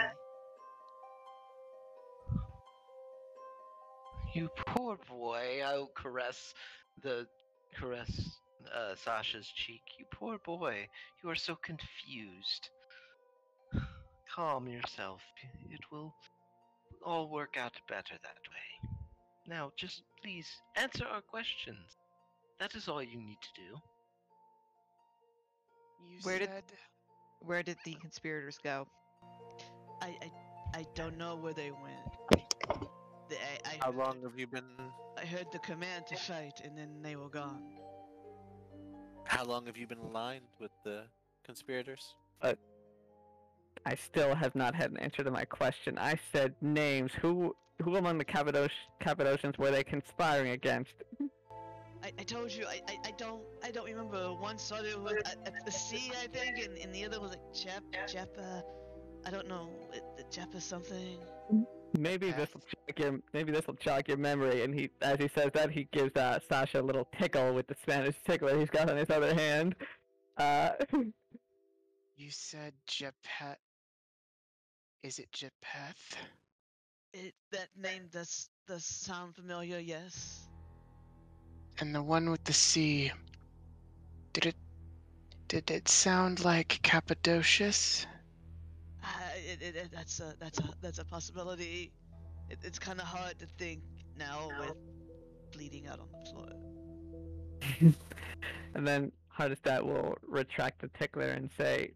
You poor boy. I'll caress the caress uh, Sasha's cheek. You poor boy. You are so confused. Calm yourself. It will all work out better that way. Now, just please answer our questions. That is all you need to do. You Where did- said Where did the conspirators go? I I, I don't know where they went. The, I, I, How heard- long have you been I heard the command to fight, and then they were gone. how long have you been aligned with the conspirators? Uh, I still have not had an answer to my question. I said names. Who who among the Cappadoc- Cappadocians were they conspiring against? I, I told you I, I, I don't I don't remember. One started with a, a, a C I think, and, and the other was like Jep Jeppa. I don't know, it, the Jeppa something. Maybe this will jog your maybe this will jog your memory. And he, as he says that, he gives uh, Sasha a little tickle with the Spanish tickler he's got on his other hand. Uh, you said Jepet. Is it Jepeth? It that name does does sound familiar. Yes. And the one with the C. Did it? Did it sound like Cappadocius? It, it, it, that's a that's a that's a possibility. It, it's kind of hard to think now with bleeding out on the floor. and then Hardestadt will retract the tickler and say,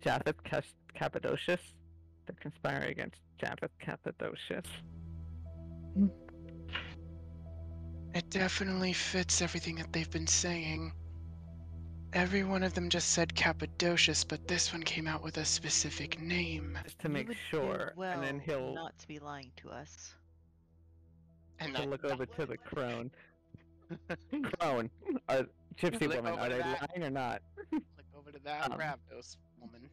Japheth Cas- Cappadocius. They're conspiring against Japheth Cappadocius. Hmm. It definitely fits everything that they've been saying. Every one of them just said Cappadocius, but this one came out with a specific name. Just to make sure. well and then he'll, not to be lying to us. And he'll look over to the crone. crone, are, gypsy Look woman, are they that. lying or not? Look over to that Um, Ravnos woman.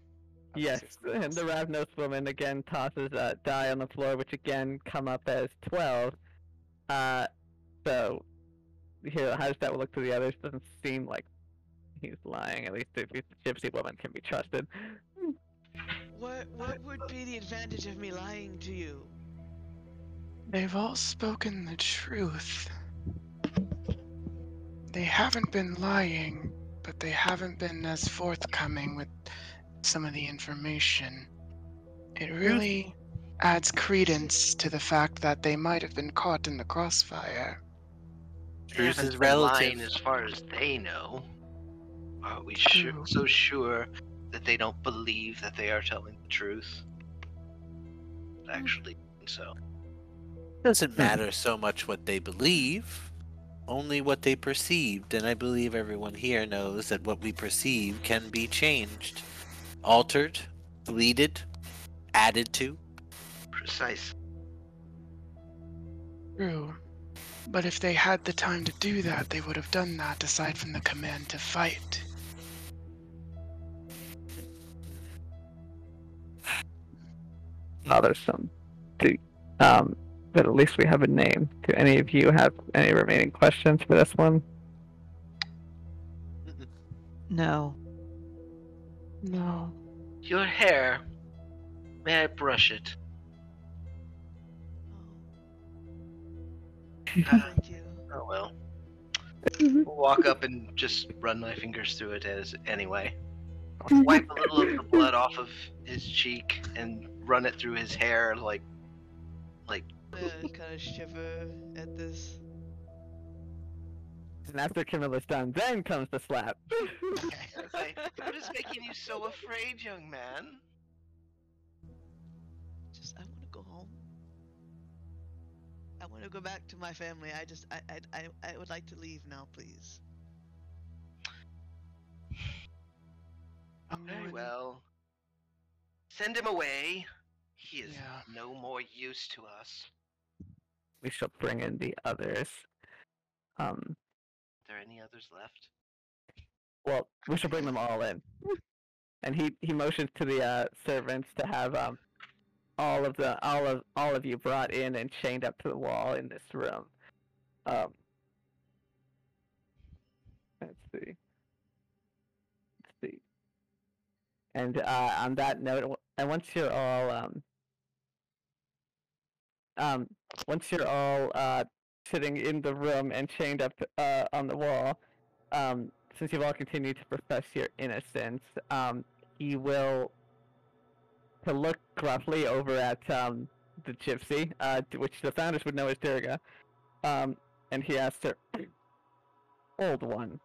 of Yes, and the Ravnos woman again tosses a die on the floor, which again come up as 12. Uh, so, here, how does that look to the others? Doesn't seem like he's lying, at least if the gypsy woman can be trusted. What what would be the advantage of me lying to you? They've all spoken the truth. They haven't been lying, but they haven't been as forthcoming with some of the information. It really adds credence to the fact that they might have been caught in the crossfire. They Truth is been lying as far as they know. Are we su- True. Mm-hmm. so sure that they don't believe that they are telling the truth? Actually, so. doesn't hmm. matter so much what they believe, only what they perceived. And I believe everyone here knows that what we perceive can be changed, altered, deleted, added to. Precise. True. But if they had the time to do that, they would have done that aside from the command to fight. Bothersome. Do, um, but at least we have a name. Do any of you have any remaining questions for this one? No. No. Your hair. May I brush it? Uh, Thank you. oh well. We'll walk up and just run my fingers through it as anyway. I'll wipe a little of the blood off of his cheek and run it through his hair like like Uh, kind of shiver at this. And after Camilla's done, then comes the slap. Okay. What is making you so afraid, young man? Just, I want to go home. I want to go back to my family. I just, I, I, I, I would like to leave now, please. Okay, well. Send him away. He is Yeah. no more use to us. we shall bring in the others. Um, Are there any others left? well, we shall bring them all in. And he he motions to the uh, servants to have um all of the all of all of you brought in and chained up to the wall in this room. Um, let's see. Let's see. And uh, on that note, and once you're all um um once you're all uh sitting in the room and chained up uh, on the wall, um, since you've all continued to profess your innocence, um, he will to look gruffly over at um, the gypsy, uh, which the founders would know as Durga, um, and he asks her, "Old one,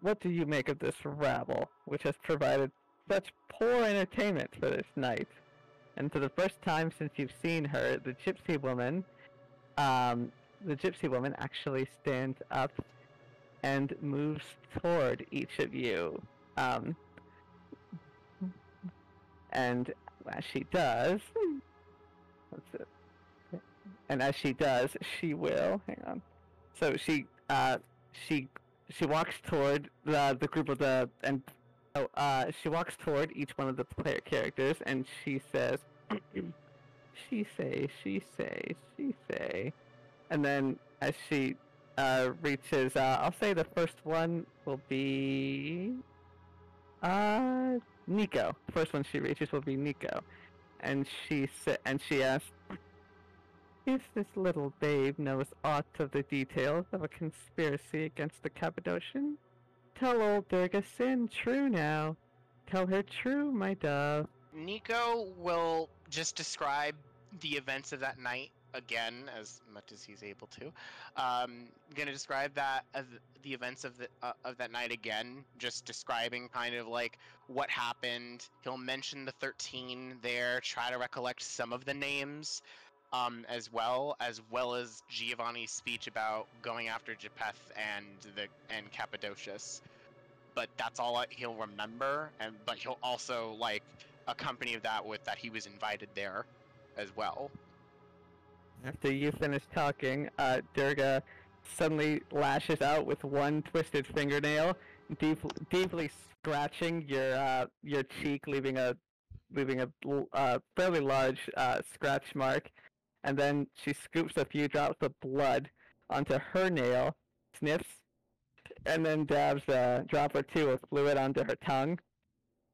what do you make of this rabble, which has provided such poor entertainment for this night?" And for the first time since you've seen her, the gypsy woman, um, the gypsy woman actually stands up and moves toward each of you. Um, and as she does. And as she does, she will hang on. So she uh she she walks toward the the group of the and oh uh she walks toward each one of the player characters and she says, she say she say she say, and then as she uh, reaches, uh, I'll say the first one will be uh, Nico. First one she reaches will be Nico, and she sa- and she asks, "If this little babe knows aught of the details of a conspiracy against the Cappadocian, tell old Durga Syn true now. Tell her true, my dove." Nico will just describe the events of that night again as much as he's able to. Um, gonna describe that as the events of the uh, of that night again, just describing kind of like what happened. He'll mention the 13 there, try to recollect some of the names, um, as well as well as Giovanni's speech about going after Japheth and the and Cappadocius. But that's all he'll remember, and but he'll also like accompany that with that he was invited there as well. After you finish talking, uh, Durga suddenly lashes out with one twisted fingernail, deep, deeply scratching your uh, your cheek, leaving a leaving a uh, fairly large uh, scratch mark, and then she scoops a few drops of blood onto her nail, sniffs, and then dabs a drop or two of fluid onto her tongue,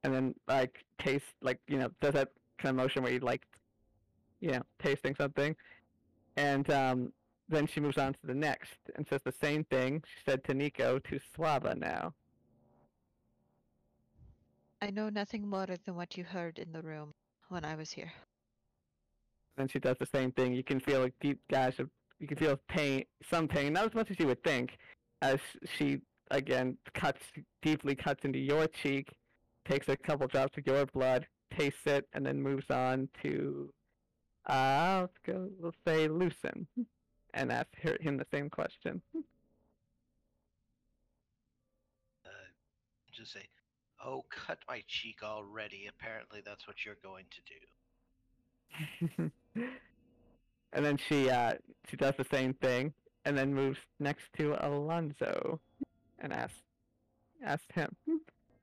and then like tastes like you know does that kind of motion where you like, you know, tasting something and um, then she moves on to the next and says the same thing she said to Nico to Slava now. I know nothing more than what you heard in the room when I was here. Then she does the same thing. You can feel a deep gash of, you can feel pain, some pain, not as much as you would think, as she again cuts deeply cuts into your cheek, takes a couple drops of your blood, tastes it, and then moves on to, uh, let's go, let's say Lucen, and ask her, him the same question. Uh, just say, "Oh, cut my cheek already." Apparently, that's what you're going to do. and then she uh she does the same thing and then moves next to Alonzo and asks asks him.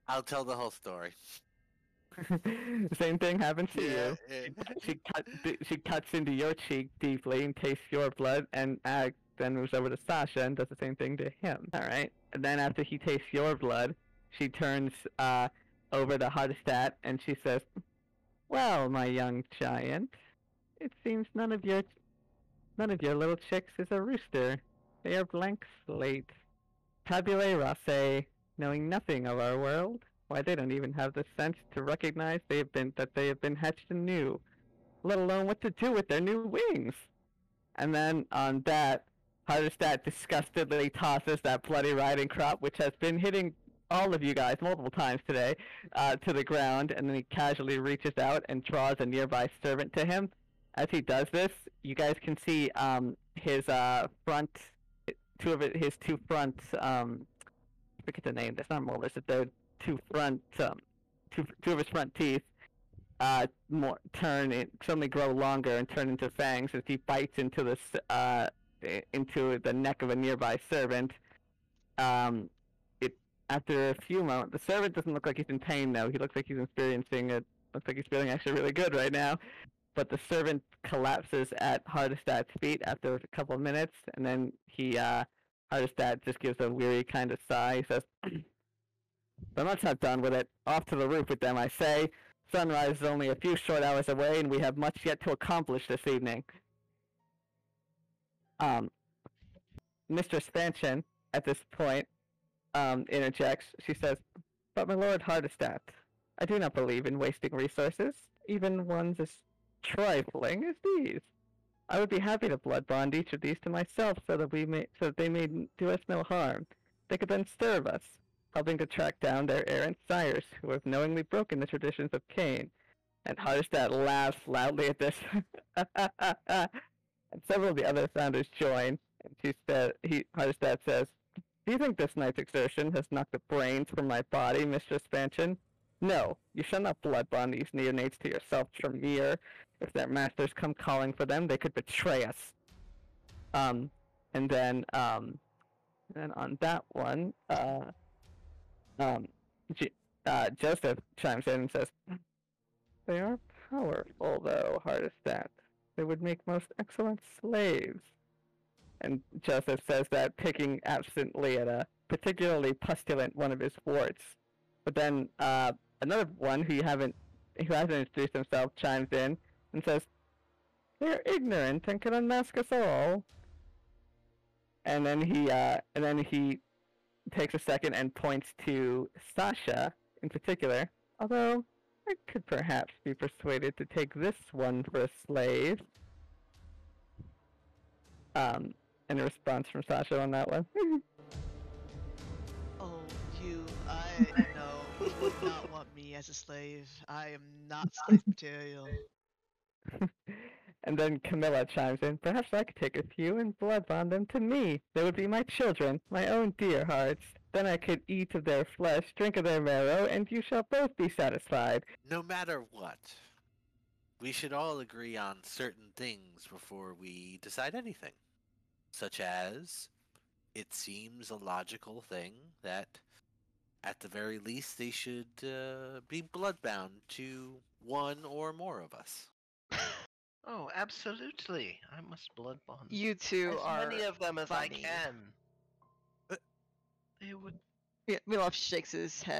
I'll tell the whole story. same thing happens to Yeah, you. She cut she cuts into your cheek deeply and tastes your blood and uh, then moves over to Sasha and does the same thing to him. All right. And then after he tastes your blood, she turns uh over to Hardestadt and she says, "Well, my young giant, it seems none of your none of your little chicks is a rooster. They are blank slate. Tabulae rase, knowing nothing of our world. Why, they don't even have the sense to recognize they have been that they have been hatched anew, let alone what to do with their new wings." And then on that, Hardestadt disgustedly tosses that bloody riding crop, which has been hitting all of you guys multiple times today, uh, to the ground, and then he casually reaches out and draws a nearby servant to him. As he does this, you guys can see um, his uh, front, two of his two front, um, I forget the name. That's not molars. It's the two front, um, two, two of his front teeth, uh, more turn it, suddenly grow longer and turn into fangs as he bites into this, uh, into the neck of a nearby servant. Um, it after a few moments, the servant doesn't look like he's in pain though. He looks like he's experiencing it. Looks like he's feeling actually really good right now. But the servant collapses at Hardestadt's feet after a couple of minutes, and then he, uh, just gives a weary kind of sigh. He says, "But much not done with it. Off to the roof with them, I say. Sunrise is only a few short hours away, and we have much yet to accomplish this evening." Um, Mistress Fanchen, at this point, um, interjects. She says, But my lord Hardestadt, I do not believe in wasting resources, even ones as trifling as these. I would be happy to blood bond each of these to myself so that we may so that they may do us no harm. They could then serve us, helping to track down their errant sires who have knowingly broken the traditions of Cain. And Hardestadt laughs loudly at this. and several of the other founders join. And she said, he, Hardestadt says, Do you think this night's exertion has knocked the brains from my body, Mistress Fanchen? No, you shall not blood bond these neonates to yourself, Tremere. If their masters come calling for them, they could betray us. Um, and then, um, and on that one, uh, um, J- uh, Joseph chimes in and says, They are powerful, though, Hardestadt. They would make most excellent slaves. And Joseph says that, picking absently at a particularly pustulant one of his warts. But then uh, another one who you haven't, who hasn't introduced himself, chimes in and says, "They're ignorant and can unmask us all." And then he, uh, and then he takes a second and points to Sasha in particular. Although I could perhaps be persuaded to take this one for a slave. Um, and a response from Sasha on that one. Oh, you, I no, you would not want me as a slave. I am not slave material. and then Camilla chimes in, Perhaps I could take a few and blood bond them to me. They would be my children, my own dear hearts. Then I could eat of their flesh, drink of their marrow, and you shall both be satisfied. No matter what, we should all agree on certain things before we decide anything. Such as, it seems a logical thing that, at the very least, they should uh, be bloodbound to one or more of us. Oh, absolutely. I must blood bond You two as are. many of them as I funny. can. They would Mi- Milov shakes his head.